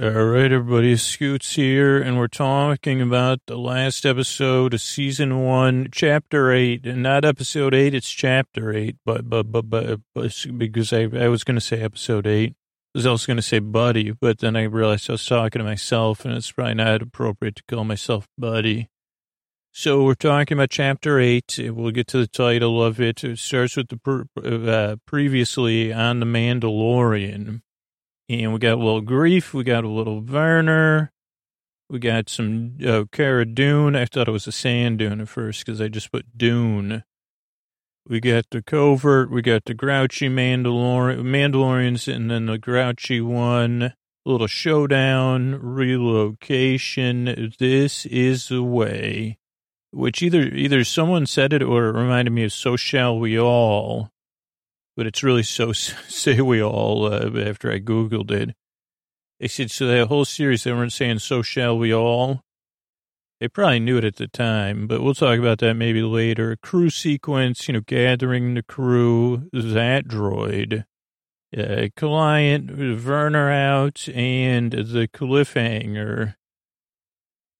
All right, everybody, Scoots here, and we're talking about the last episode of season one, chapter eight, and not episode eight, it's chapter eight, but, but, but, but, because I, I was going to say episode eight, I was also going to say buddy, but then I realized I was talking to myself, and it's probably not appropriate to call myself buddy. So we're talking about chapter eight. We'll get to the title of it. It starts with the per, uh, previously on the Mandalorian. And we got a little grief. We got a little Werner. We got some uh, Cara Dune. I thought it was a sand dune at first because I just put Dune. We got the covert. We got the grouchy Mandalorian, Mandalorians, and then the grouchy one. Little showdown, relocation. This is the way. Which either either someone said it or it reminded me of "So Shall We All." But it's really so say we all uh, after I Googled it. They said, so that whole series, they weren't saying, so shall we all. They probably knew it at the time, but we'll talk about that maybe later. Crew sequence, you know, gathering the crew, that droid, uh, client, Werner out, and the cliffhanger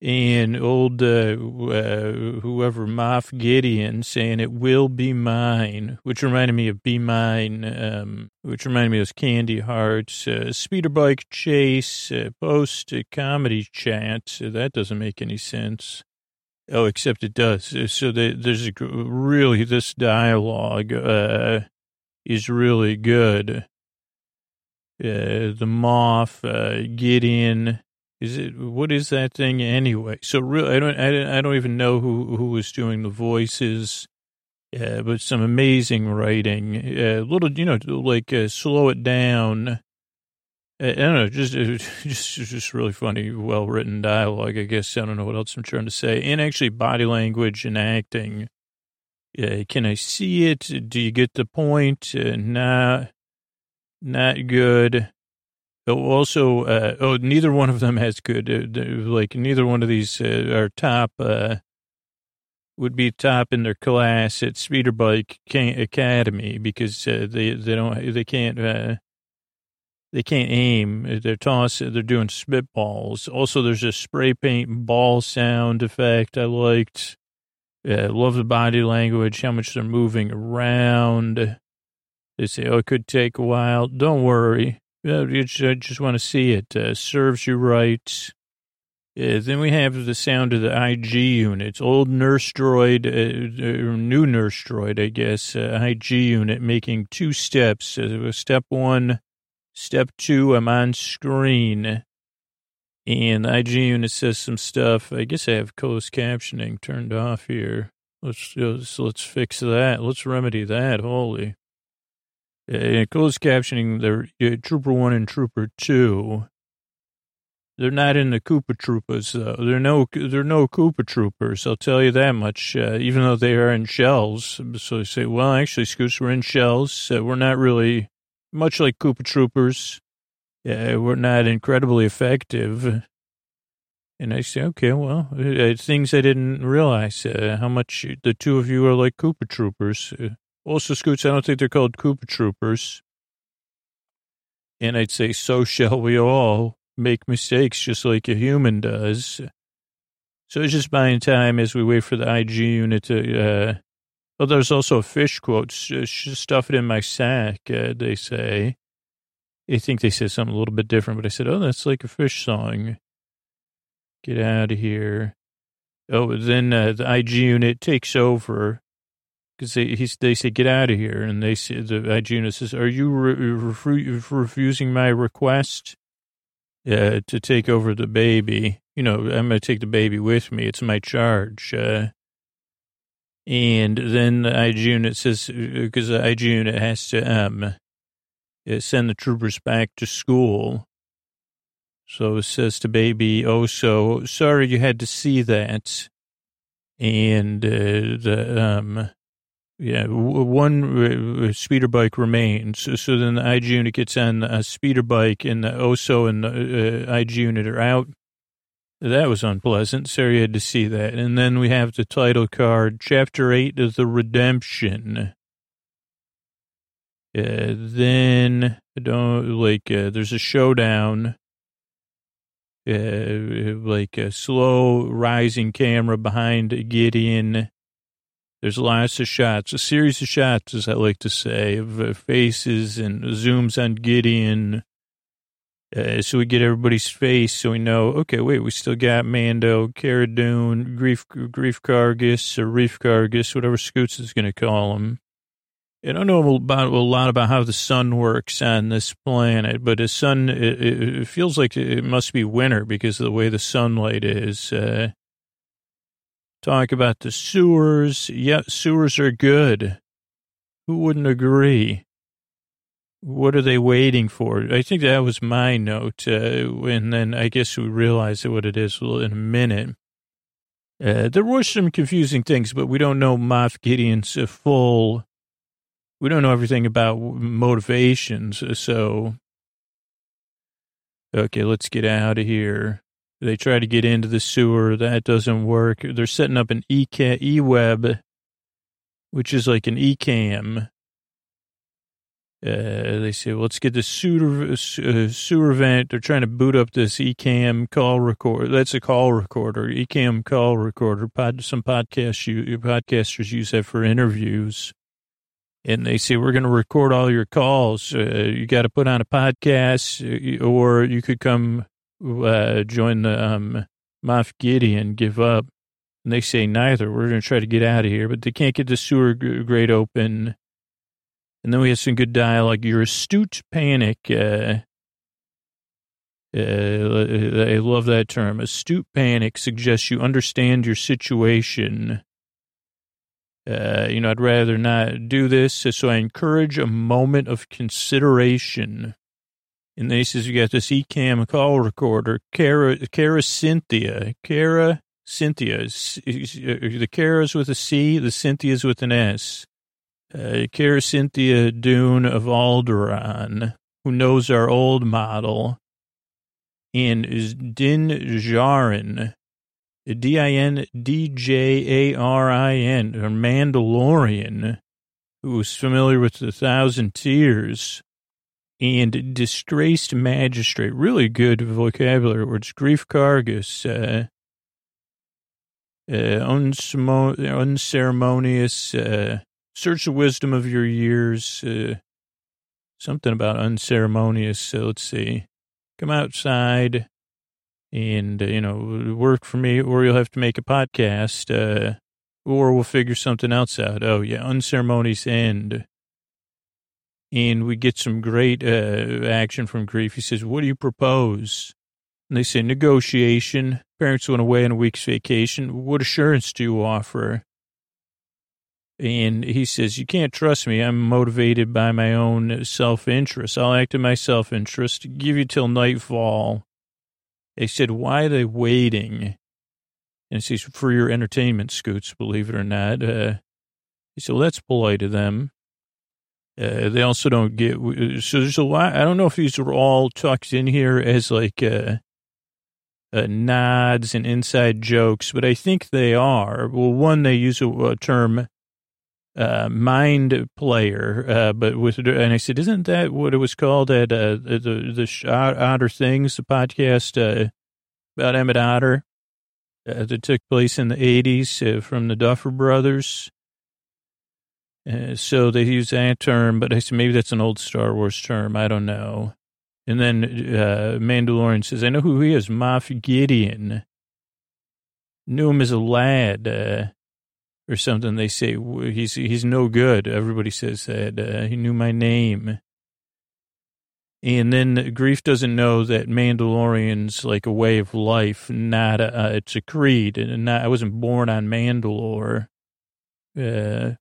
and old uh, uh, whoever Moff Gideon saying it will be mine, which reminded me of Be Mine, um, which reminded me of those Candy Hearts, uh, speeder bike chase, uh, post comedy chat. So that doesn't make any sense. Oh, except it does. So the, there's a, really this dialogue uh, is really good. Uh, the Moff Gideon is it what is that thing anyway? So really, I don't I, don't, I don't even know who who was doing the voices, uh, but some amazing writing. A uh, little, you know, like uh, slow it down. Uh, I don't know, just just just really funny, well written dialogue. I guess I don't know what else I'm trying to say, and actually body language and acting. Uh, can I see it? Do you get the point? Uh, nah, not good. Oh, also, uh, oh, neither one of them has good, uh, like, neither one of these uh, are top, uh, would be top in their class at Speeder Bike Academy because uh, they, they don't, they can't, uh, they can't aim. They're tossing, they're doing spitballs. Also, there's a spray paint ball sound effect I liked. Love the body language, how much they're moving around. They say, oh, it could take a while. Don't worry. Yeah, you just want to see it. Uh, serves you right. Uh, then we have the sound of the IG unit, old nurse droid, uh, uh, new nurse droid, I guess, uh, IG unit making two steps. Uh, step one, step two, I'm on screen. And the IG unit says some stuff. I guess I have closed captioning turned off here. Let's, let's, let's fix that. Let's remedy that. Holy. Uh, closed captioning, the uh, Trooper 1 and Trooper 2. They're not in the Koopa Troopers, though. They're no, they're no Koopa Troopers, I'll tell you that much, uh, even though they are in shells. So they say, well, actually, Scoots, we're in shells. Uh, we're not really, much like Koopa Troopers, uh, we're not incredibly effective. And I say, okay, well, uh, things I didn't realize, uh, how much the two of you are like Koopa Troopers. Also, Scoots, I don't think they're called Koopa Troopers. And I'd say, so shall we all make mistakes just like a human does. So it's just buying time as we wait for the IG unit to, uh, well, there's also a fish quote, stuff it in my sack, uh, they say. I think they said something a little bit different, but I said, oh, that's like a fish song. Get out of here. Oh, then uh, the IG unit takes over because they, they say, get out of here. And they say, the hygienist says, are you re- re- refusing my request uh, to take over the baby? You know, I'm going to take the baby with me. It's my charge. Uh, and then the IG says, because the IG has to um, uh, send the troopers back to school. So it says to baby, oh, so sorry you had to see that. And uh, the, um, yeah, one uh, speeder bike remains. So then the IG unit gets on a speeder bike, and the OSO and the uh, IG unit are out. That was unpleasant. Sarah had to see that. And then we have the title card, Chapter 8 of the Redemption. Uh, then, don't, like, uh, there's a showdown. uh, like a slow rising camera behind Gideon. There's lots of shots, a series of shots, as I like to say, of uh, faces and zooms on Gideon. Uh, so we get everybody's face, so we know. Okay, wait, we still got Mando, Cara Dune, Greef, Greef Kargas, or Reef Kargas, whatever Scoots is going to call him. I don't know about a lot about how the sun works on this planet, but the sun it, it feels like it must be winter because of the way the sunlight is. Uh, talk about the sewers. Yeah, sewers are good. Who wouldn't agree? What are they waiting for? I think that was my note, uh, and then I guess we realize what it is in a minute. Uh, there were some confusing things, but we don't know Moff Gideon's full we don't know everything about motivations. So, okay, let's get out of here. They try to get into the sewer. That doesn't work. They're setting up an e web, which is like an e-cam. Uh, they say, let's get the sewer, uh, sewer vent. They're trying to boot up this Ecamm call recorder. That's a call recorder, Ecamm call recorder. Pod, some podcasts, you, podcasters use that for interviews and they say we're going to record all your calls. Uh, you got to put on a podcast, uh, or you could come uh, join the um, Moff Gideon, give up. And they say neither. We're going to try to get out of here, but they can't get the sewer grate open. And then we have some good dialogue. Your astute panic. Uh, uh, I love that term. Astute panic suggests you understand your situation uh, you know, I'd rather not do this. So I encourage a moment of consideration. And then he says, you got this Ecamm call recorder, Cara, Cara Cynthia, Cara Cynthia. The Cara's with a C, the Cynthia's with an S. Uh, Cara Cynthia Dune of Alderaan, who knows our old model, and is Din Djarin, D-I-N-D-J-A-R-I-N, or Mandalorian, who's familiar with the Thousand Tears, and disgraced magistrate. Really good vocabulary words. Grief Kargas, uh, uh, unceremonious, uh, search the wisdom of your years, uh, something about unceremonious. So let's see. Come outside and, uh, you know, work for me, or you'll have to make a podcast, uh, or we'll figure something else out. Oh, yeah, unceremonious end. And we get some great uh, action from Grief. He says, What do you propose? And they say, Negotiation. Parents went away on a week's vacation. What assurance do you offer? And he says, You can't trust me. I'm motivated by my own self interest. I'll act in my self interest, give you till nightfall they said, why are they waiting? And he says, for your entertainment, Scoots, believe it or not. Uh, he said, well, that's polite of them. Uh, they also don't get, so there's a lot, I don't know if these are all tucked in here as like, uh, uh, nods and inside jokes, but I think they are. Well, one, they use a, a term, uh, mind player, uh, but with, and I said, isn't that what it was called at, uh, the, the Otter Things, the podcast, uh, about Emmet Otter, uh, that took place in the 80s uh, from the Duffer Brothers. Uh, so they use that term, but I said, maybe that's an old Star Wars term. I don't know. And then, uh, Mandalorian says, I know who he is, Moff Gideon. Knew him as a lad, uh, or something. They say he's he's no good. Everybody says that uh, he knew my name. And then grief doesn't know that Mandalorian's like a way of life, not a, it's a creed. And not, I wasn't born on Mandalore. Uh,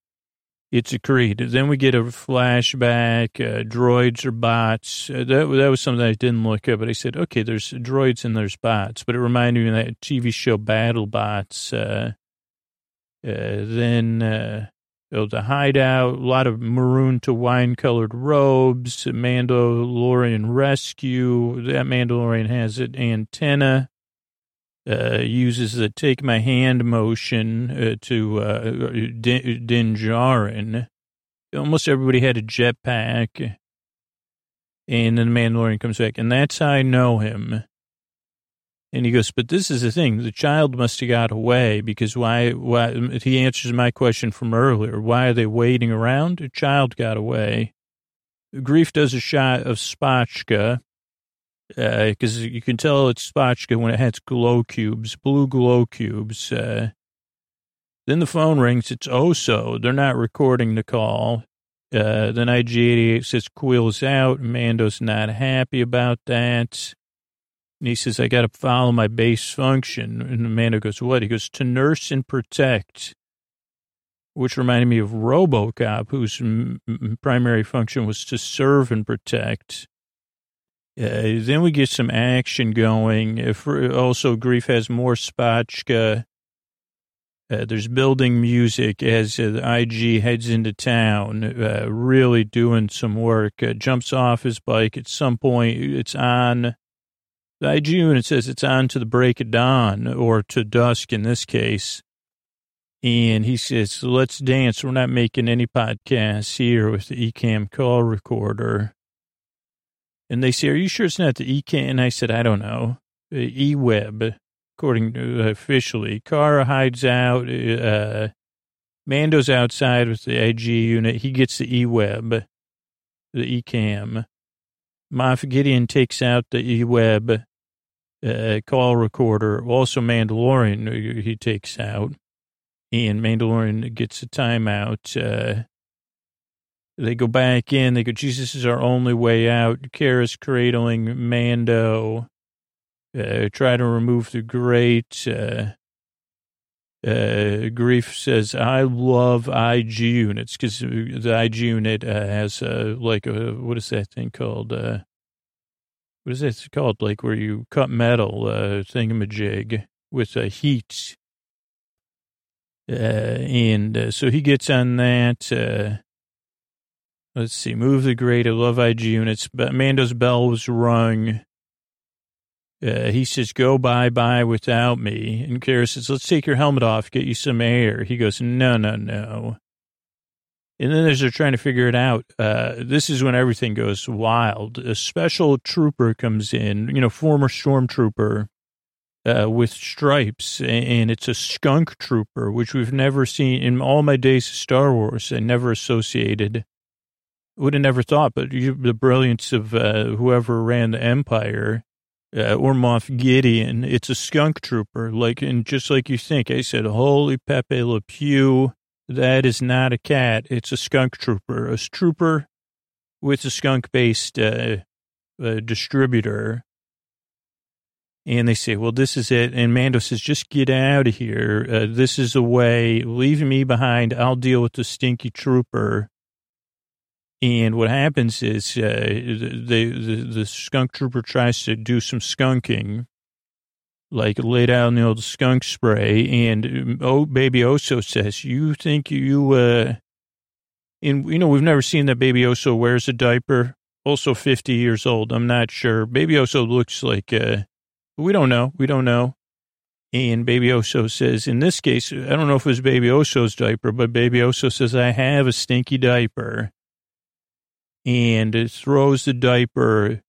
it's a creed. Then we get a flashback. Uh, droids or bots. Uh, that that was something I didn't look up, but I said, okay, there's droids and there's bots. But it reminded me of that TV show Battle Bots. Uh, uh, then uh, the hideout, a lot of maroon to wine colored robes, Mandalorian rescue. That Mandalorian has an antenna. Uh, uses the take my hand motion uh, to uh, Din, Djarin. Almost everybody had a jetpack. And then the Mandalorian comes back, and that's how I know him. And he goes, but this is the thing. The child must have got away because why, why, he answers my question from earlier. Why are they waiting around? The child got away. Grief does a shot of Spotchka because uh, you can tell it's Spotchka when it has glow cubes, blue glow cubes. Uh, then the phone rings. It's Oso. They're not recording the call. Uh, then IG88 says Kuiil's out. Mando's not happy about that. And he says, I got to follow my base function. And Amanda goes, what? He goes, to nurse and protect, which reminded me of Robocop, whose m- primary function was to serve and protect. Uh, then we get some action going. If, also, Grief has more Spotchka. Uh, there's building music as uh, the IG heads into town, uh, really doing some work. Uh, jumps off his bike. At some point, it's on the IG unit says it's on to the break of dawn or to dusk in this case. And he says, let's dance. We're not making any podcasts here with the Ecamm call recorder. And they say, are you sure it's not the Ecamm? And I said, I don't know. E-Web, according to uh, officially. Cara hides out. Uh, Mando's outside with the IG unit. He gets the E-Web, the Ecamm. Moff Gideon takes out the E-Web uh, call recorder. Also, Mandalorian uh, he takes out, and Mandalorian gets a timeout. Uh, they go back in. They go, Jesus is our only way out. Cara's cradling Mando. Uh, try to remove the grate. Uh, uh, Grief says, I love IG units because the IG unit uh, has uh, like a, what is that thing called? Uh, what is it called? Like where you cut metal, uh, thingamajig with uh, heat. Uh, and uh, so he gets on that. Uh, let's see, move the grade. I love IG units. But Mando's bell was rung. Uh, he says, go bye bye without me. And Cara says, let's take your helmet off, get you some air. He goes, no, no, no. And then as they're trying to figure it out, uh, this is when everything goes wild. A special trooper comes in, you know, former stormtrooper uh, with stripes, and it's a skunk trooper, which we've never seen in all my days of Star Wars. I never associated, would have never thought, but you, the brilliance of uh, whoever ran the Empire. Uh, or Moff Gideon, it's a skunk trooper, like, and just like you think, I said, holy Pepe Le Pew, that is not a cat. It's a skunk trooper, a trooper with a skunk based uh, uh, distributor. And they say, well, this is it. And Mando says, just get out of here. Uh, this is a way. Leave me behind. I'll deal with the stinky trooper. And what happens is uh, the, the, the skunk trooper tries to do some skunking like lay down the old skunk spray. And oh, baby Oso says, you think you, uh, and you know, we've never seen that baby Oso wears a diaper. Also 50 years old. I'm not sure. Baby Oso looks like, uh, we don't know. We don't know. And Baby Oso says, in this case, I don't know if it was Baby Oso's diaper, but Baby Oso says, I have a stinky diaper. And it throws the diaper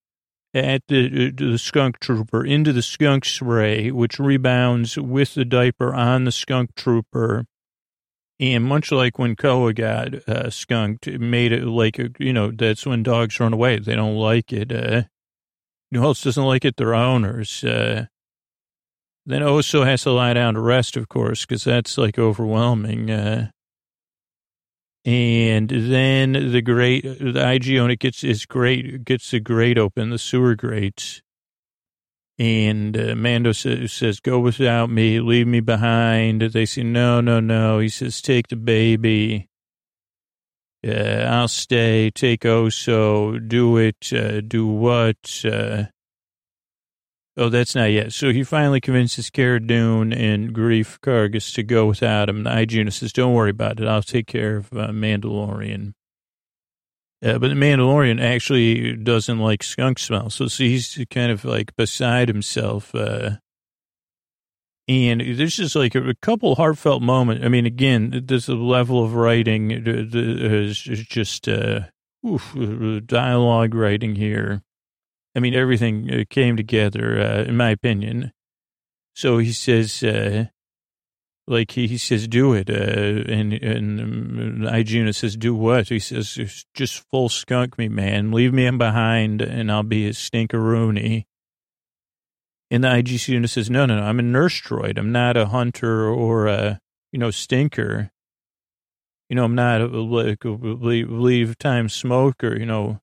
at the, uh, the skunk trooper into the skunk spray, which rebounds with the diaper on the skunk trooper. And much like when Koa got uh, skunked, it made it like, a, you know, that's when dogs run away. They don't like it. Uh, else doesn't like it? Their owners. Uh, then Oso has to lie down to rest, of course, because that's like overwhelming. Uh, and then the great, the IG on it gets is great, gets the grate open, the sewer grates. And uh, Mando says, says, go without me, leave me behind. They say, no, no, no. He says, take the baby. Uh, I'll stay, take Oso, do it, uh, do what? Uh, Oh, that's not yet. So he finally convinces Cara Dune and Grief Kargas to go without him. The hygienist says, don't worry about it. I'll take care of uh, Mandalorian. Uh, but the Mandalorian actually doesn't like skunk smell. So, so he's kind of like beside himself. Uh, and there's just like a, a couple heartfelt moments. I mean, again, there's a level of writing is just uh, oof, dialogue writing here I mean, everything uh, came together, uh, in my opinion. So he says, uh, like he, says, do it. Uh, and, and um, IG says, do what? He says, just full skunk me, man. Leave me in behind and I'll be a stinkeroony. And the IG unit says, no, no, no, I'm a nurse droid. I'm not a hunter or a, you know, stinker. You know, I'm not a, like a leave time smoker, you know,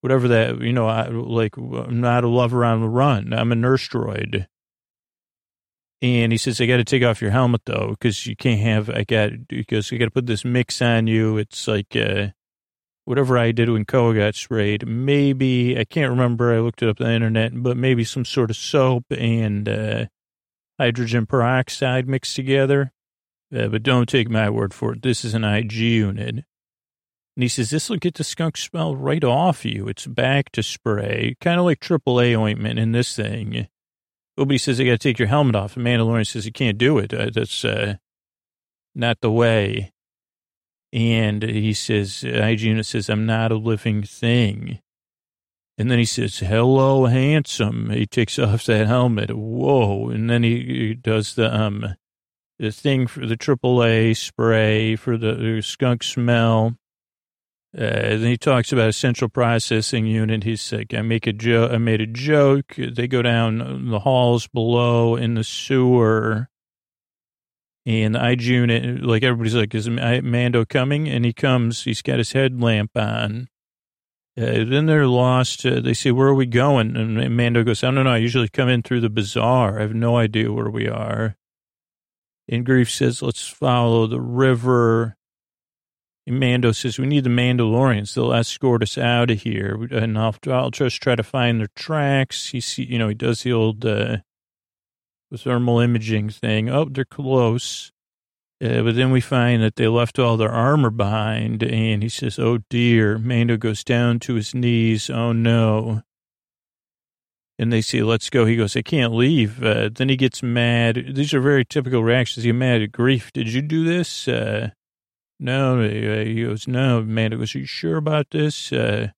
whatever that, you know, I like, I'm not a lover on the run. I'm a nurse droid. And he says, I got to take off your helmet though, because you can't have, I got, because I got to put this mix on you. It's like, uh, whatever I did when Koa got sprayed. Maybe, I can't remember. I looked it up on the internet, but maybe some sort of soap and, uh, hydrogen peroxide mixed together. Uh, but don't take my word for it. This is an IG unit. And he says, this will get the skunk smell right off you. It's back to spray, kind of like AAA ointment in this thing. Nobody says, I got to take your helmet off. And Mandalorian says, you can't do it. Uh, that's uh, not the way. And he says, IG unit says, I'm not a living thing. And then he says, hello, handsome. He takes off that helmet. Whoa. And then he, he does the, um, the thing for the AAA spray for the skunk smell. Uh, then he talks about a central processing unit. He's like, I make a joke. I made a joke. They go down the halls below in the sewer, and IG unit, like everybody's like, is Mando coming? And he comes. He's got his headlamp on. Uh, then they're lost. Uh, they say, "Where are we going?" And Mando goes, "I don't know. I usually come in through the bazaar. I have no idea where we are." And Grief says, "Let's follow the river." And Mando says, we need the Mandalorians. They'll escort us out of here. And I'll, I'll just try to find their tracks. He see, you know, he does the old, uh, thermal imaging thing. Oh, they're close. Uh, but then we find that they left all their armor behind. And he says, oh dear. Mando goes down to his knees. Oh no. And they say, let's go. He goes, I can't leave. Uh, then he gets mad. These are very typical reactions. He's mad at grief. Did you do this? Uh, no, he goes, no, Mando goes, are you sure about this? Uh,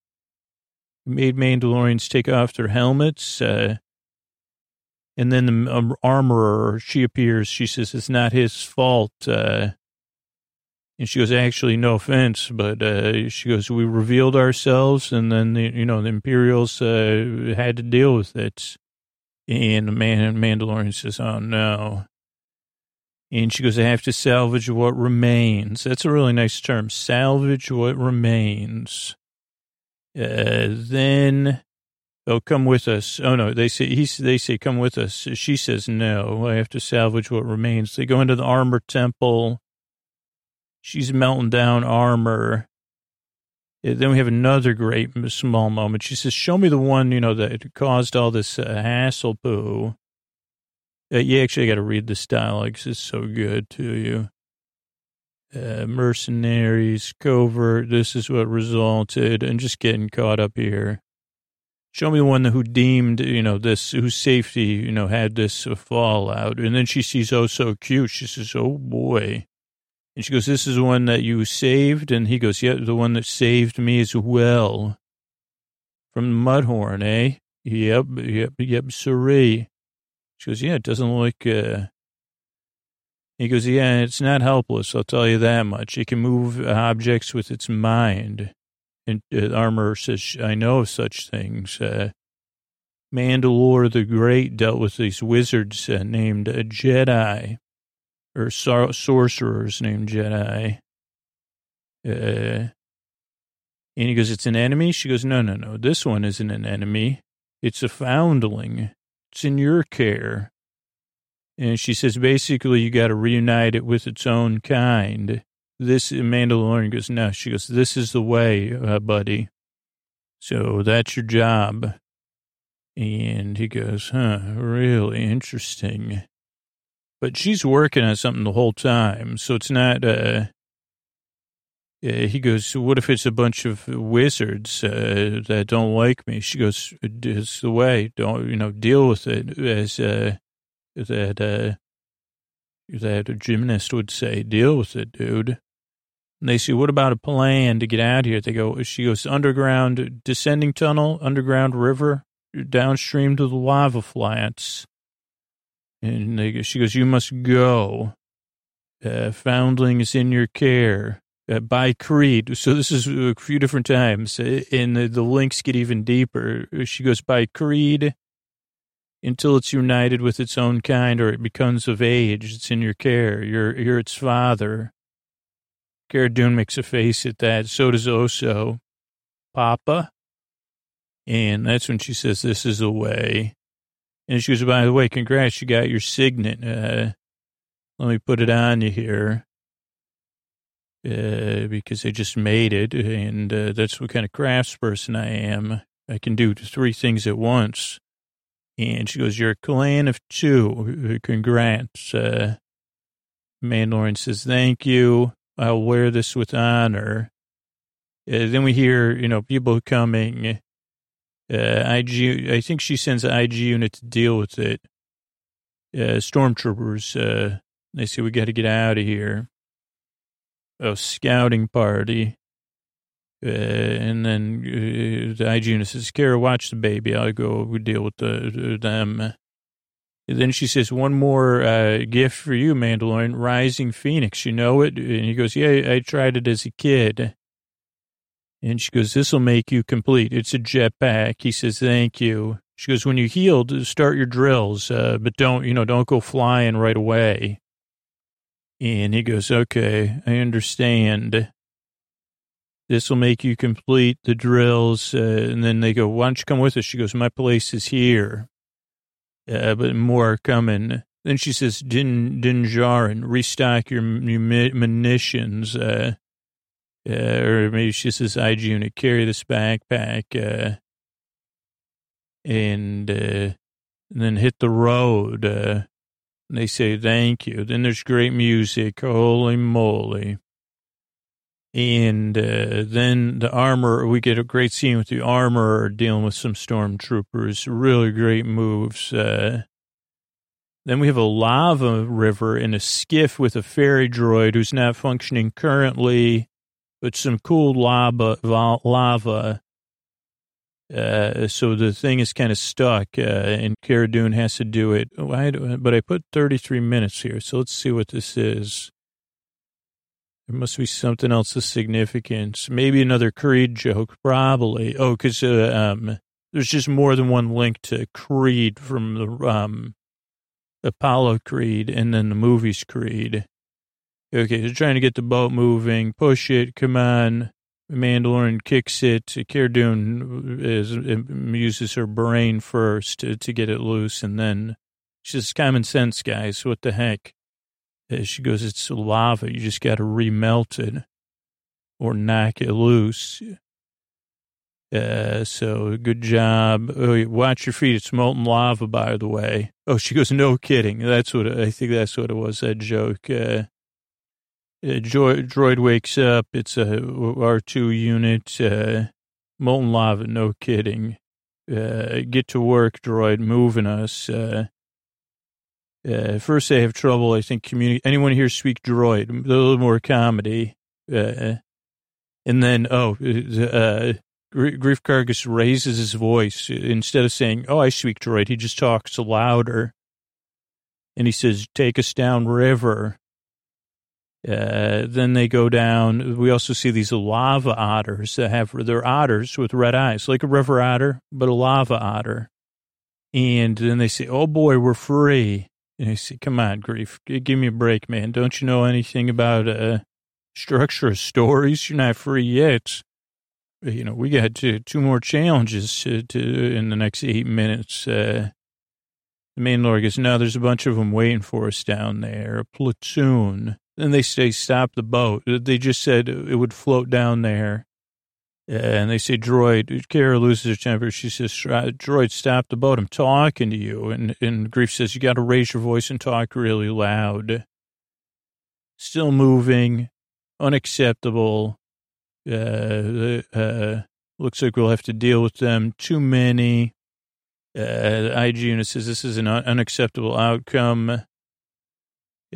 made Mandalorians take off their helmets. Uh, and then the um, armorer, she appears. She says it's not his fault. Uh, and she goes, actually, no offense, but uh, she goes, we revealed ourselves, and then the, you know the Imperials uh, had to deal with it. And the man, Mandalorian says, oh no. And she goes, I have to salvage what remains. That's a really nice term. Salvage what remains. Uh, then, oh, come with us. Oh no, they say, he, they say, come with us. She says, no, I have to salvage what remains. They go into the armor temple. She's melting down armor. Uh, then we have another great small moment. She says, show me the one, you know, that caused all this uh, hassle poo. Uh, you actually got to read this dialogue because it's so good to you. Uh, mercenaries, covert, this is what resulted, and just getting caught up here. Show me one who deemed, you know, this, whose safety, you know, had this fallout. And then she sees, oh, so cute. She says, oh, boy. And she goes, this is the one that you saved? And he goes, yeah, the one that saved me as well. From Mudhorn, eh? Yep, yep, yep, siree. She goes, yeah, it doesn't look, uh, he goes, yeah, it's not helpless. I'll tell you that much. It can move objects with its mind. And uh, Armor says, I know of such things. Uh, Mandalore the Great dealt with these wizards uh, named a Jedi, or sor- sorcerers named Jedi. Uh, and he goes, it's an enemy? She goes, no, no, no. This one isn't an enemy. It's a foundling. It's in your care. And she says, basically, you got to reunite it with its own kind. This, Mandalorian goes, no. She goes, this is the way, uh, buddy. So that's your job. And he goes, huh, really interesting. But she's working on something the whole time. So it's not, uh, he goes, what if it's a bunch of wizards uh, that don't like me? She goes, it's the way. Don't, you know, deal with it as uh, that, uh, that a gymnast would say, deal with it, dude. And they say, what about a plan to get out here? They go, she goes, underground, descending tunnel, underground river, downstream to the lava flats. And they, she goes, you must go. Uh, foundling is in your care. Uh, by Creed. So this is a few different times, uh, and the, the links get even deeper. She goes by Creed until it's united with its own kind or it becomes of age. It's in your care. You're, you're its father. Cara Dune makes a face at that. So does Oso. Papa. And that's when she says, this is the way. And she goes, by the way, congrats, you got your signet. Uh, let me put it on you here. Uh, because I just made it, and uh, that's what kind of crafts person I am. I can do three things at once. And she goes, You're a clan of two. Congrats. Uh, Mandalorian says, Thank you. I'll wear this with honor. Uh, then we hear, you know, people coming. Uh, IG, I think she sends IG unit to deal with it. Uh, stormtroopers, uh, they say, we got to get out of here. A scouting party. Uh, and then uh, the unit says, Cara, watch the baby. I'll go deal with the, them. And then she says, one more uh, gift for you, Mandalorian, Rising Phoenix. You know it? And he goes, yeah, I tried it as a kid. And she goes, this will make you complete. It's a jetpack. He says, thank you. She goes, when you're healed, start your drills, uh, but don't, you know, don't go flying right away. And he goes, okay, I understand. This will make you complete the drills. Uh, and then they go, why don't you come with us? She goes, my place is here. Uh, but more are coming. Then she says, Din, Din Djarin, restock your, munitions. Uh, uh, or maybe she says, IG unit, carry this backpack. Uh, and, uh, and then hit the road. They say thank you. Then there's great music. Holy moly. And uh, then the armor, we get a great scene with the armor dealing with some stormtroopers. Really great moves. Uh, then we have a lava river and a skiff with a ferry droid who's not functioning currently, but some cool lava, lava uh, so the thing is kind of stuck, uh, and Cara Dune has to do it. Why do, but I put 33 minutes here, so let's see what this is. There must be something else of significance. Maybe another Creed joke, probably. Oh, because uh, um, there's just more than one link to Creed from the um, Apollo Creed and then the movies Creed. Okay, they're trying to get the boat moving. Push it. Come on. Mandalorian kicks it. Cara Dune is, uses her brain first to, to get it loose, and then she says, "Common sense, guys. What the heck?" She goes, "It's lava. You just got to remelt it or knock it loose." Uh, so good job. Oh, watch your feet. It's molten lava, by the way. Oh, she goes, no kidding. That's what I think. That's what it was. That joke. Uh, uh, droid, wakes up. It's a R2 unit. Uh, molten lava, no kidding. Uh, get to work, droid, moving us. Uh, uh, first, I have trouble, I think. Anyone here speak droid? A little more comedy. And then, oh, uh, Greef Karga raises his voice. Instead of saying, oh, I speak droid, he just talks louder. And he says, take us down river. Uh, then they go down. We also see these lava otters that have, they're otters with red eyes, like a river otter, but a lava otter. And then they say, oh boy, we're free. And I say, come on, Greef, give me a break, man. Don't you know anything about uh, structure of stories? You're not free yet. You know, we got two, two more challenges to, to, in the next eight minutes. Uh, the main lord goes, no, there's a bunch of them waiting for us down there, a platoon. Then they say, stop the boat. They just said it would float down there. And they say, droid, Cara loses her temper. She says, droid, stop the boat. I'm talking to you. And, and Greef says, you got to raise your voice and talk really loud. Still moving. Unacceptable. Uh, uh, looks like we'll have to deal with them. Too many. Uh, IG unit says this is an unacceptable outcome.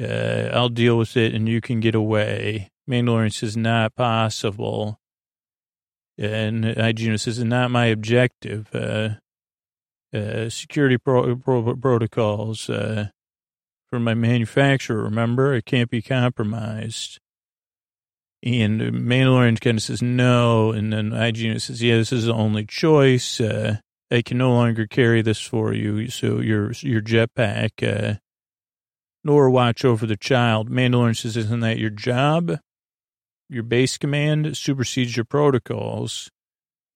Uh, I'll deal with it and you can get away. Mandalorian says, not possible. And IG says, not my objective. Uh, uh, security pro- pro- protocols. Uh, from my manufacturer, remember? It can't be compromised. And Mandalorian kind of says no, and then IG says, yeah, this is the only choice. Uh, I can no longer carry this for you, so your your jetpack, uh, nor watch over the child. Mandalorian says, isn't that your job? Your base command supersedes your protocols.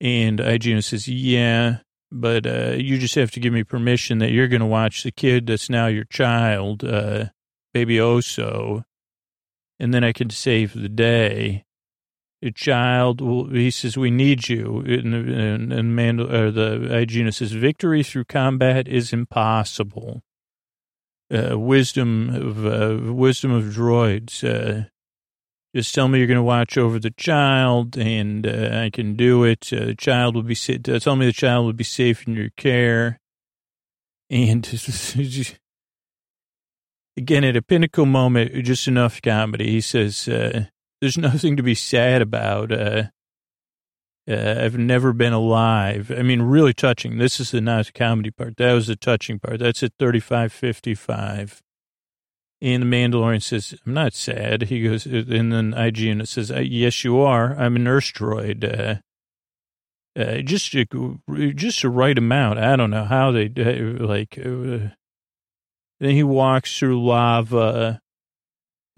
And IG says, yeah, but uh, you just have to give me permission that you're going to watch the kid that's now your child, uh, baby Oso and then I can save the day. A child, will, he says, we need you. And, and, and Mandal, or the Aegina says, victory through combat is impossible. Uh, wisdom of uh, wisdom of droids. Uh, just tell me you're going to watch over the child, and uh, I can do it. Uh, the child will be. Uh, tell me the child will be safe in your care, and again, at a pinnacle moment, just enough comedy. He says, there's nothing to be sad about. Uh, I've never been alive. I mean, really touching. This is the not comedy part. That was the touching part. That's at 3555. And the Mandalorian says, I'm not sad. He goes, uh, and then IGN says, uh, yes, you are. I'm a nurse droid. Uh, uh, just, just to write him out. I don't know how they, uh, like, then he walks through lava,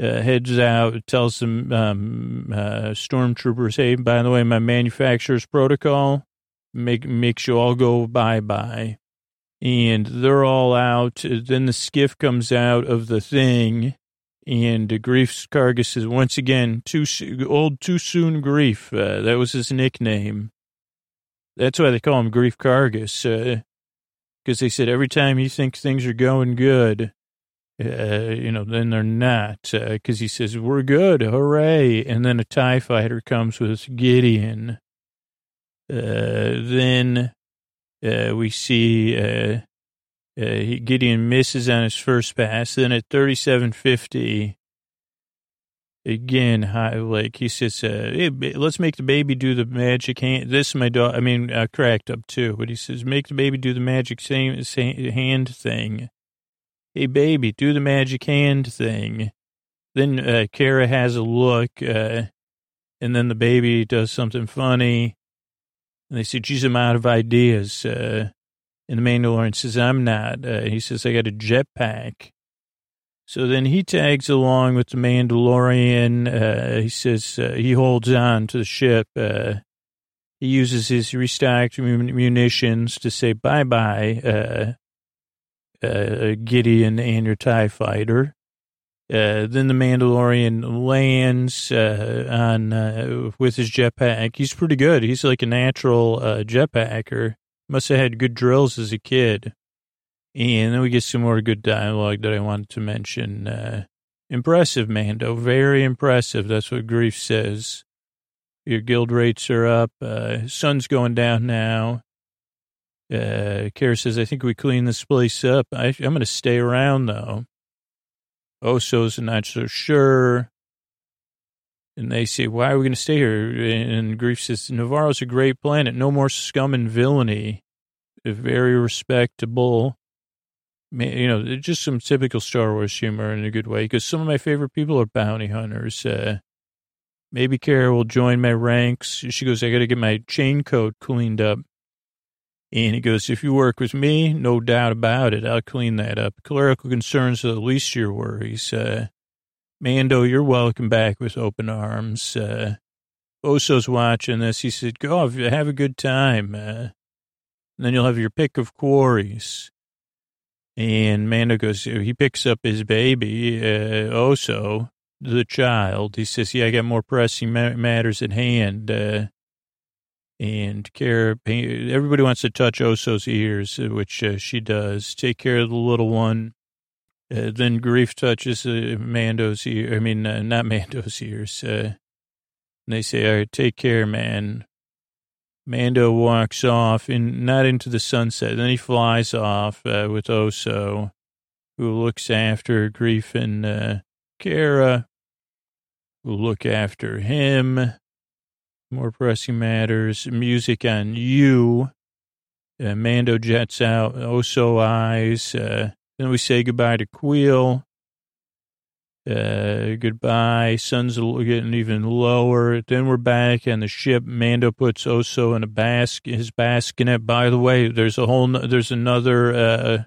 uh, heads out, tells some um, uh, stormtroopers, "Hey, by the way, my manufacturer's protocol make makes you all go bye bye." And they're all out. Then the skiff comes out of the thing, and uh, Greef's Kargas is once again too old, too soon. Grief. Uh, that was his nickname. That's why they call him Greef Kargas. Uh, because they said every time you think things are going good, uh, you know, then they're not. Because uh, he says, we're good, hooray. And then a TIE fighter comes with Gideon. Uh, then uh, we see uh, uh, Gideon misses on his first pass. Then at 3750, again, like he says, hey, let's make the baby do the magic hand. This is my dog. I mean, uh, cracked up too, but he says, make the baby do the magic same, same hand thing. Hey, baby, do the magic hand thing. Then uh, Cara has a look, uh, and then the baby does something funny. And they say, geez, I'm out of ideas. Uh, and the Mandalorian says, I'm not. Uh, he says, I got a jetpack. So then he tags along with the Mandalorian. Uh, he says uh, he holds on to the ship. Uh, he uses his restocked munitions to say bye bye, uh, uh, Gideon and your TIE fighter. Uh, then the Mandalorian lands on with his jetpack. He's pretty good. He's like a natural jetpacker. Must have had good drills as a kid. And then we get some more good dialogue that I wanted to mention. Uh, impressive, Mando. Very impressive. That's what Grief says. Your guild rates are up. Uh, sun's going down now. Uh, Cara says, I think we clean this place up. I, am going to stay around, though. Oso's not so sure. And they say, why are we going to stay here? And Grief says, Navarro's a great planet. No more scum and villainy. Very respectable you know, just some typical Star Wars humor in a good way. Because some of my favorite people are bounty hunters. Uh, maybe Cara will join my ranks. She goes, I got to get my chain coat cleaned up. And he goes, if you work with me, no doubt about it, I'll clean that up. Clerical concerns are the least your worries. Uh, Mando, you're welcome back with open arms. Uh, Oso's watching this. He said, go, have a good time. Uh, then you'll have your pick of quarries. And Mando goes, he picks up his baby, uh, Oso, the child. He says, yeah, I got more pressing matters at hand. Uh, and care, everybody wants to touch Oso's ears, uh, which uh, she does. Take care of the little one. Uh, then grief touches uh, Mando's ear. I mean, uh, not Mando's ears. Uh, and they say, all right, take care, man. Mando walks off and not into the sunset. Then he flies off with Oso, who looks after grief and Cara, who look after him. More pressing matters. Music on you. Uh, Mando jets out. Oso eyes. Uh, then we say goodbye to Kuiil. Uh, goodbye. Sun's getting even lower. Then we're back on the ship. Mando puts Oso in a bask, his bassinet. By the way, there's a whole, there's another, uh,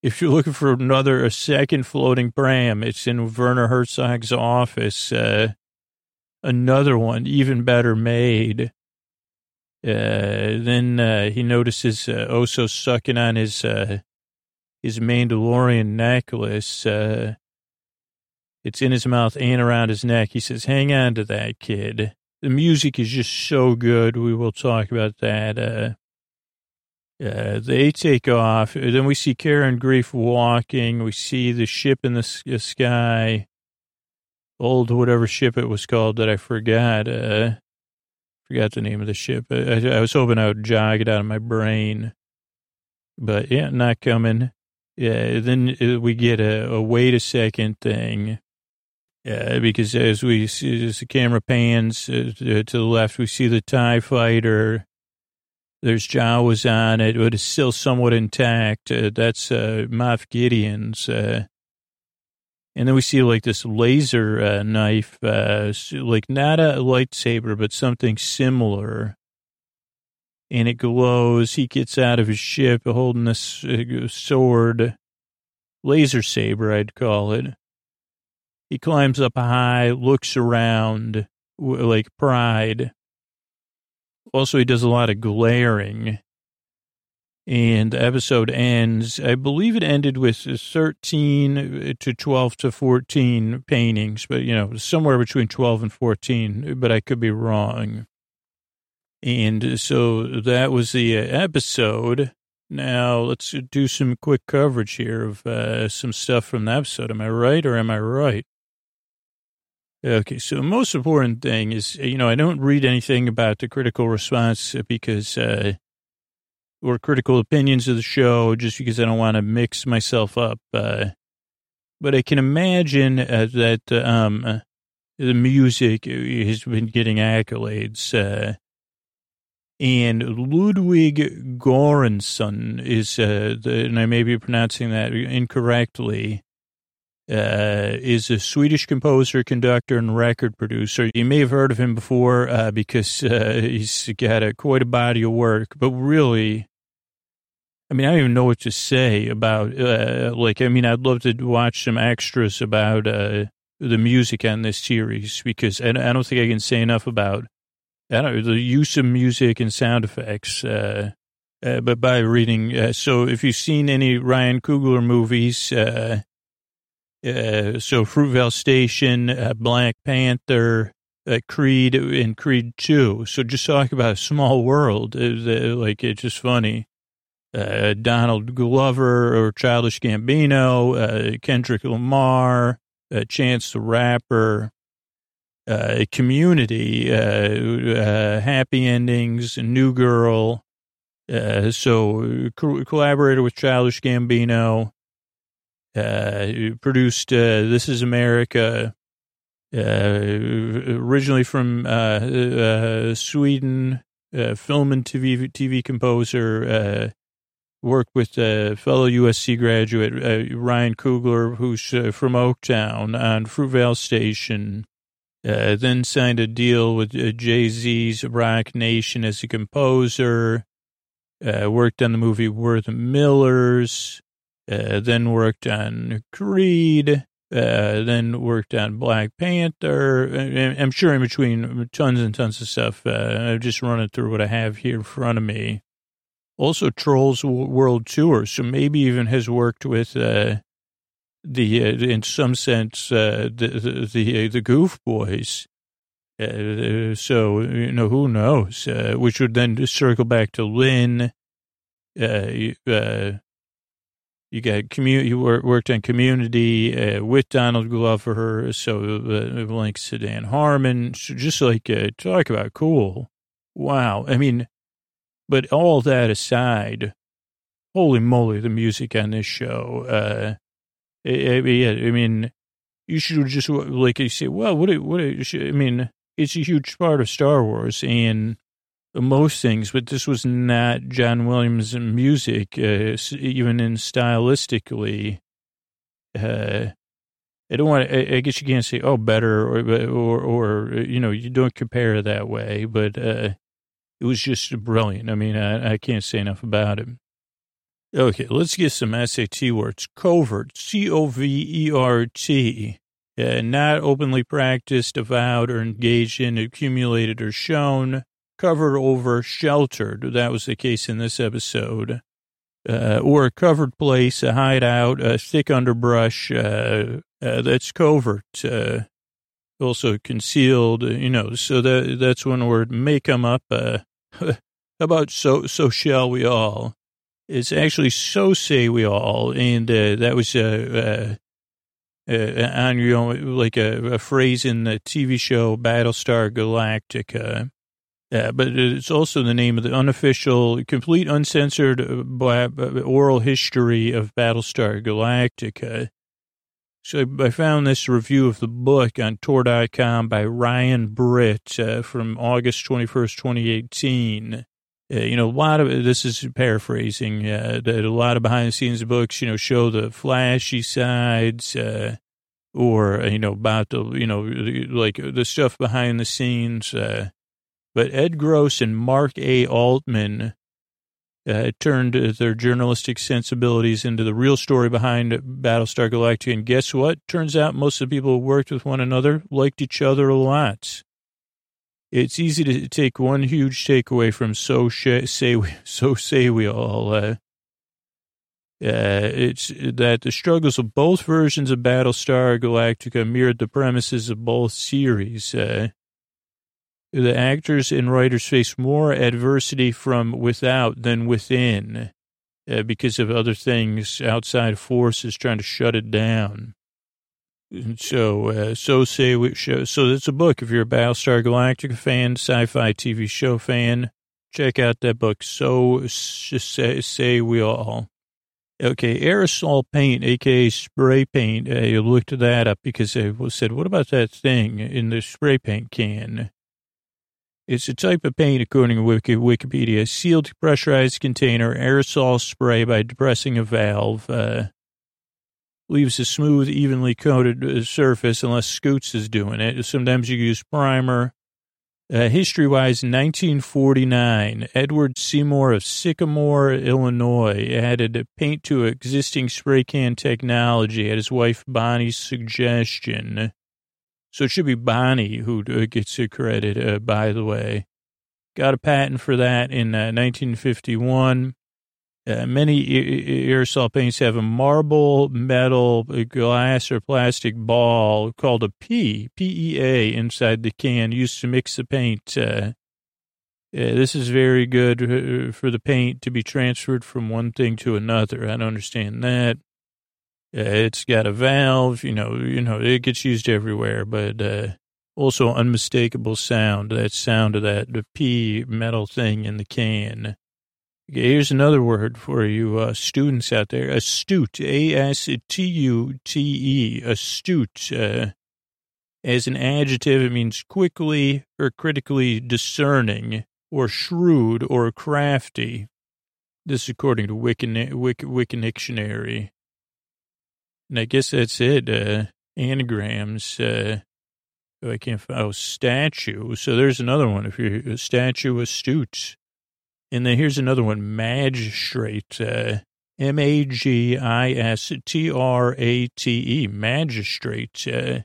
if you're looking for another, a second floating pram, it's in Werner Herzog's office. Uh, another one, even better made. Uh, then, uh, he notices, uh, Oso sucking on his, uh, his Mandalorian necklace. Uh, it's in his mouth and around his neck. He says, hang on to that, kid. The music is just so good. We will talk about that. Uh, uh, they take off. Then we see Karen Greef walking. We see the ship in the sky. Old whatever ship it was called that I forgot. Uh, forgot the name of the ship. I, I was hoping I would jog it out of my brain. But yeah, not coming. Yeah, then uh, we get a, a wait a second thing. Yeah, because as we see, as the camera pans uh, to the left, we see the TIE fighter. There's Jawas on it, but it's still somewhat intact. Uh, that's uh, Moff Gideon's. Uh, and then we see like this laser uh, knife, uh, like not a lightsaber, but something similar. And it glows. He gets out of his ship holding this uh, sword, laser saber, I'd call it he climbs up high, looks around like pride. Also, he does a lot of glaring. And the episode ends, I believe it ended with 13 to 12 to 14 paintings, but, you know, somewhere between 12 and 14, but I could be wrong. And so that was the episode. Now let's do some quick coverage here of uh, some stuff from the episode. Am I right or am I right? Okay, so the most important thing is, you know, I don't read anything about the critical response because, uh, or critical opinions of the show just because I don't want to mix myself up. Uh, but I can imagine uh, that um, the music has been getting accolades. Uh, and Ludwig Göransson is, uh, the, and I may be pronouncing that incorrectly, uh, is a Swedish composer, conductor, and record producer. You may have heard of him before uh, because uh, he's got a, quite a body of work, but really, I mean, I don't even know what to say about, uh, like, I mean, I'd love to watch some extras about uh, the music on this series because I, don't think I can say enough about I don't the use of music and sound effects. Uh, but by reading, so if you've seen any Ryan Coogler movies, uh, so Fruitvale Station, uh, Black Panther, uh, Creed, and Creed 2. So just talk about a small world. Uh, like, it's just funny. Uh, Donald Glover or Childish Gambino, uh, Kendrick Lamar, Chance the Rapper, Community, Happy Endings, New Girl. so co- collaborator with Childish Gambino uh, produced uh, This Is America, uh, originally from uh, uh, Sweden, uh, film and TV, TV composer, worked with a fellow USC graduate, Ryan Coogler, who's from Oaktown on Fruitvale Station. then signed a deal with Jay Z's Roc Nation as a composer. worked on the movie We're the Millers. Uh, then worked on Creed, uh, then worked on Black Panther. I'm sure in between tons and tons of stuff. Uh, I'm just running through what I have here in front of me. Also, Trolls World Tour, so maybe even has worked with uh, the, uh, in some sense, uh, the the the, the Goof Boys. so you know who knows, which would then circle back to Lynn. Uh, you got community. You worked on Community uh, with Donald Glover, so uh, links to Dan Harmon. So just like uh, talk about cool. Wow, I mean, but all that aside, holy moly, the music on this show. Uh, I, I, I mean, you should just like you say. Well, what? What? I mean, it's a huge part of Star Wars, and most things, but this was not John Williams' music, uh, even in stylistically. Uh, I don't want to, I guess you can't say, oh, better or, or, or, you know, you don't compare that way, but, uh, it was just brilliant. I mean, I, I can't say enough about it. Okay, let's get some SAT words. Covert, C-O-V-E-R-T. Uh, not openly practiced, avowed, or engaged in, accumulated, or shown. Covered over, sheltered. That was the case in this episode. Uh, or a covered place, a hideout, a thick underbrush. Uh, uh that's covert. Uh, also concealed, you know, so that that's one word may come up. Uh, about so so shall we all? It's actually so say we all, and uh, that was uh, uh, uh, on your own, like a, a, phrase in the TV show Battlestar Galactica. Uh, but it's also the name of the unofficial, complete, uncensored uh, oral history of Battlestar Galactica. So I found this review of the book on Tor.com by Ryan Britt uh, from August 21st, 2018. Uh, you know, a lot of this is paraphrasing, uh, that a lot of behind the scenes books, you know, show the flashy sides, uh, or, you know, about the, you know, like the stuff behind the scenes. Uh, but Ed Gross and Mark A. Altman uh, turned their journalistic sensibilities into the real story behind Battlestar Galactica. And guess what? Turns out most of the people who worked with one another liked each other a lot. It's easy to take one huge takeaway from so say we, so say we all. Uh, uh, it's that the struggles of both versions of Battlestar Galactica mirrored the premises of both series. Uh, the actors and writers face more adversity from without than within uh, because of other things, outside forces trying to shut it down. And so, uh, so say we show, so it's a book. If you're a Battlestar Galactica fan, sci-fi TV show fan, check out that book. So say, say we all. Okay, aerosol paint, aka spray paint. Uh, you looked that up because I said, "What about that thing in the spray paint can?" It's a type of paint, according to Wikipedia, sealed pressurized container, aerosol spray by depressing a valve, uh, leaves a smooth, evenly coated uh, surface unless Scoots is doing it. Sometimes you use primer. Uh, history-wise, 1949, Edward Seymour of Sycamore, Illinois, added paint to existing spray can technology at his wife Bonnie's suggestion. So it should be Bonnie who uh, gets the credit, uh, by the way. Got a patent for that in uh, 1951. Uh, many aerosol paints have a marble, metal, glass, or plastic ball called a P, P-E-A, inside the can used to mix the paint. Uh, this is very good uh, for the paint to be transferred from one thing to another. I don't understand that. It's got a valve, you know, you know, it gets used everywhere, but, uh, also unmistakable sound, that sound of that, the P metal thing in the can. Here's another word for you, uh, students out there. Astute, A-S-T-U-T-E, astute. Uh, as an adjective, it means quickly or critically discerning or shrewd or crafty. This is according to Wiki, Wiki, Wiki. And I guess that's it. Uh, anagrams. Uh, I can't find, oh, statue. So there's another one. If you're a statue astute. And then here's another one, magistrate. Uh, M-A-G-I-S-T-R-A-T-E, magistrate. Uh,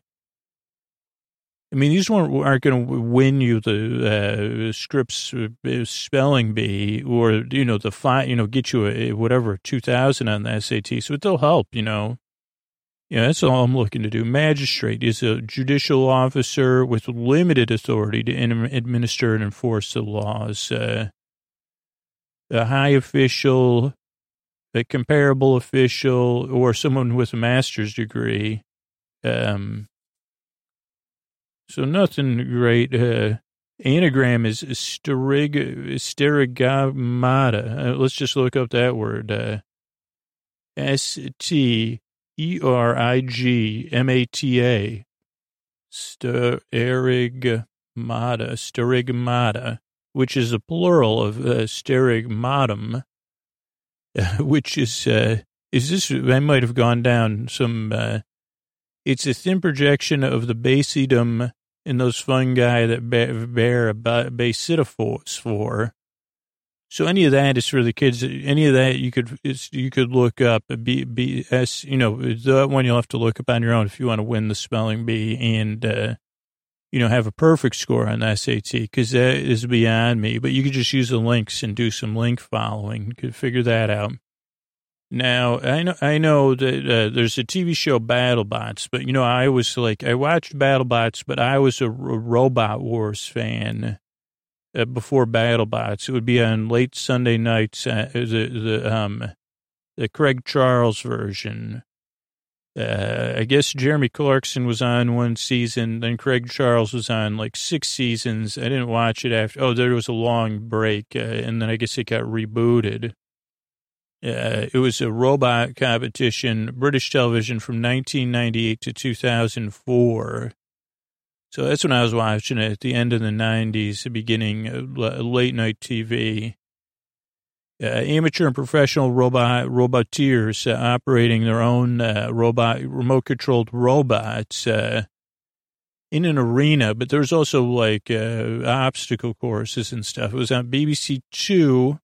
I mean, these aren't, aren't going to win you the uh, scripts uh, spelling bee or, you know, the five, you know, get you a, whatever, 2000 on the SAT. So it'll help, you know. Yeah, that's all I'm looking to do. Magistrate is a judicial officer with limited authority to administer and enforce the laws. Uh, a high official, a comparable official, or someone with a master's degree. Um, so nothing great. Uh, anagram is sterig. Uh, let's just look up that word. Uh, S T E R I G M A T A, sterigmata, sterigmata, which is a plural of uh, sterigmatum, which is, uh, is this, I might have gone down some uh, It's a thin projection of the basidium in those fungi that bear basidiospores. So any of that is for the kids. Any of that you could you could look up B B S. You know that one you'll have to look up on your own if you want to win the spelling bee and uh, you know have a perfect score on the SAT because that is beyond me. But you could just use the links and do some link following. You could figure that out. Now I know I know that uh, there's a TV show BattleBots, but you know I was like I watched BattleBots, but I was a, a Robot Wars fan uh, before BattleBots. It would be on late Sunday nights. Uh, the the um the Craig Charles version. Uh, I guess Jeremy Clarkson was on one season, then Craig Charles was on like six seasons. I didn't watch it after. Oh, there was a long break, uh, and then I guess it got rebooted. Uh, it was a robot competition, British television from 1998 to 2004. So that's when I was watching it at the end of the 90s, the beginning late night TV. Uh, amateur and professional robot roboteers uh, operating their own uh, robot remote controlled robots uh, in an arena, but there's also like uh, obstacle courses and stuff. It was on BBC Two,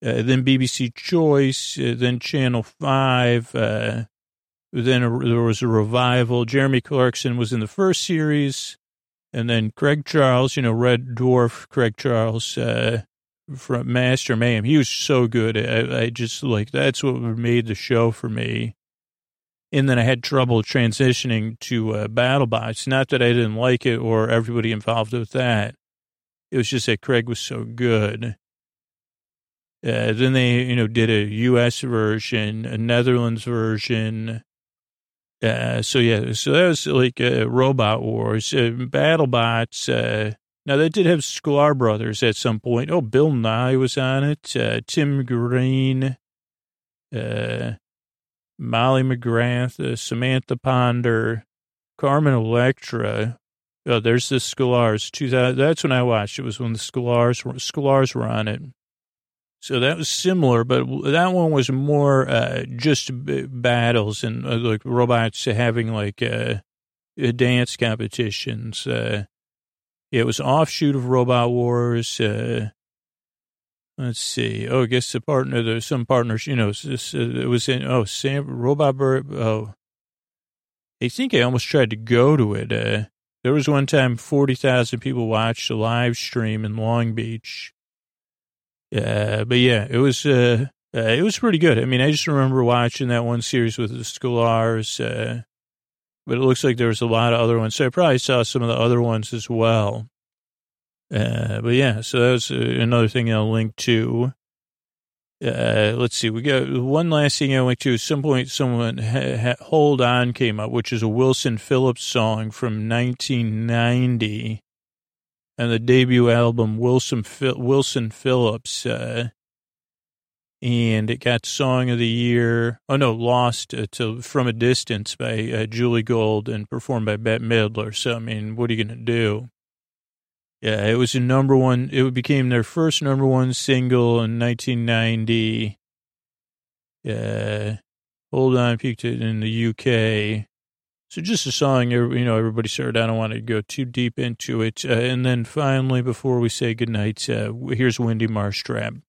uh, then BBC Choice, then Channel Five. Then a, there was a revival. Jeremy Clarkson was in the first series, and then Craig Charles, you know, Red Dwarf Craig Charles uh, from Master Mayhem. He was so good. I, I just like that's what made the show for me. And then I had trouble transitioning to uh, BattleBots. Not that I didn't like it or everybody involved with that. It was just that Craig was so good. Uh, then they, you know, did a U.S. version, a Netherlands version, uh, so yeah, so that was like uh, Robot Wars, uh, BattleBots. Uh, now they did have Sklar Brothers at some point. Oh, Bill Nye was on it. Uh, Tim Green, uh, Molly McGrath, uh, Samantha Ponder, Carmen Electra. Oh, there's the Sklars. 2000, that's when I watched. It was when the Sklars were, Sklars were on it. So that was similar, but that one was more uh, just battles and uh, like robots having like uh, dance competitions. Uh, it was offshoot of Robot Wars. Uh, let's see. Oh, I guess the partner, there's some partners, you know, uh, it was in, oh, Sam, Robot Bird. Oh, I think I almost tried to go to it. there was one time 40,000 people watched a live stream in Long Beach uh, but yeah, it was, uh, uh, it was pretty good. I mean, I just remember watching that one series with the Sklars, uh, but it looks like there was a lot of other ones. So I probably saw some of the other ones as well. Uh, but yeah, so that was uh, another thing I'll link to. Uh, let's see. We got one last thing I went to. At some point, someone ha- ha- "Hold On" came up, which is a Wilson Phillips song from 1990 and the debut album Wilson Wilson Phillips, uh, and it got Song of the Year. Oh no, Lost uh, to From a Distance by uh, Julie Gold and performed by Bette Midler. So I mean, what are you gonna do? Yeah, it was a number one. It became their first number one single in 1990. Uh, hold on, peaked it in the UK. So just a song, you know, everybody started. I don't want to go too deep into it. Uh, and then finally, before we say goodnight, uh, here's Wendy Marstrap.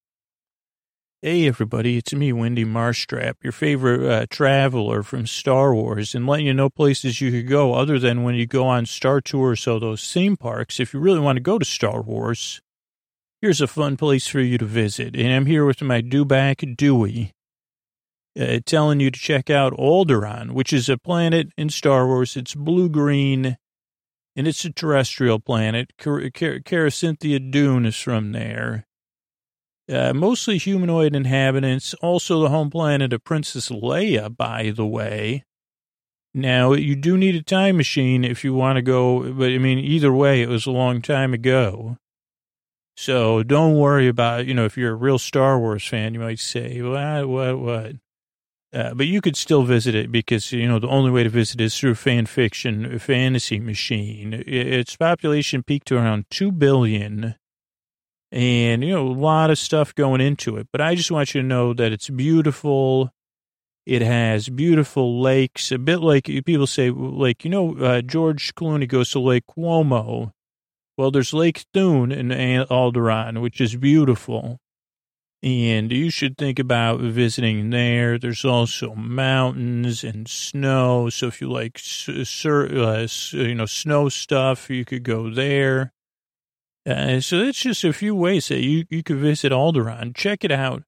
Hey, everybody, it's me, Wendy Marstrap, your favorite uh, traveler from Star Wars, and letting you know places you could go other than when you go on Star Tours, so those theme parks. If you really want to go to Star Wars, here's a fun place for you to visit. And I'm here with my Dewback Dewey uh, telling you to check out Alderaan, which is a planet in Star Wars. It's blue green, and it's a terrestrial planet. Car- Car- Caracynthia Dune is from there. Uh, mostly humanoid inhabitants. Also, the home planet of Princess Leia, by the way. Now, you do need a time machine if you want to go, but I mean, either way, it was a long time ago. So don't worry about, you know, if you're a real Star Wars fan, you might say, what, what, what? Uh, but you could still visit it because, you know, the only way to visit is through fan fiction, fantasy machine. Its population peaked to around 2 billion and, you know, a lot of stuff going into it. But I just want you to know that it's beautiful. It has beautiful lakes, a bit like people say, like, you know, uh, George Clooney goes to Lake Como. Well, there's Lake Thun in Alderaan, which is beautiful. And you should think about visiting there. There's also mountains and snow. So if you like, uh, you know, snow stuff, you could go there. Uh, so that's just a few ways that you, you could visit Alderaan. Check it out.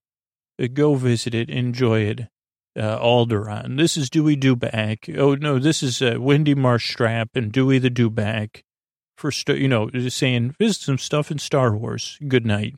Uh, go visit it. Enjoy it. Uh, Alderaan. This is Dewey Dewback. Oh, no, this is uh, Wendy Marstrap and Dewey the Dewback for, you know, saying visit some stuff in Star Wars. Good night.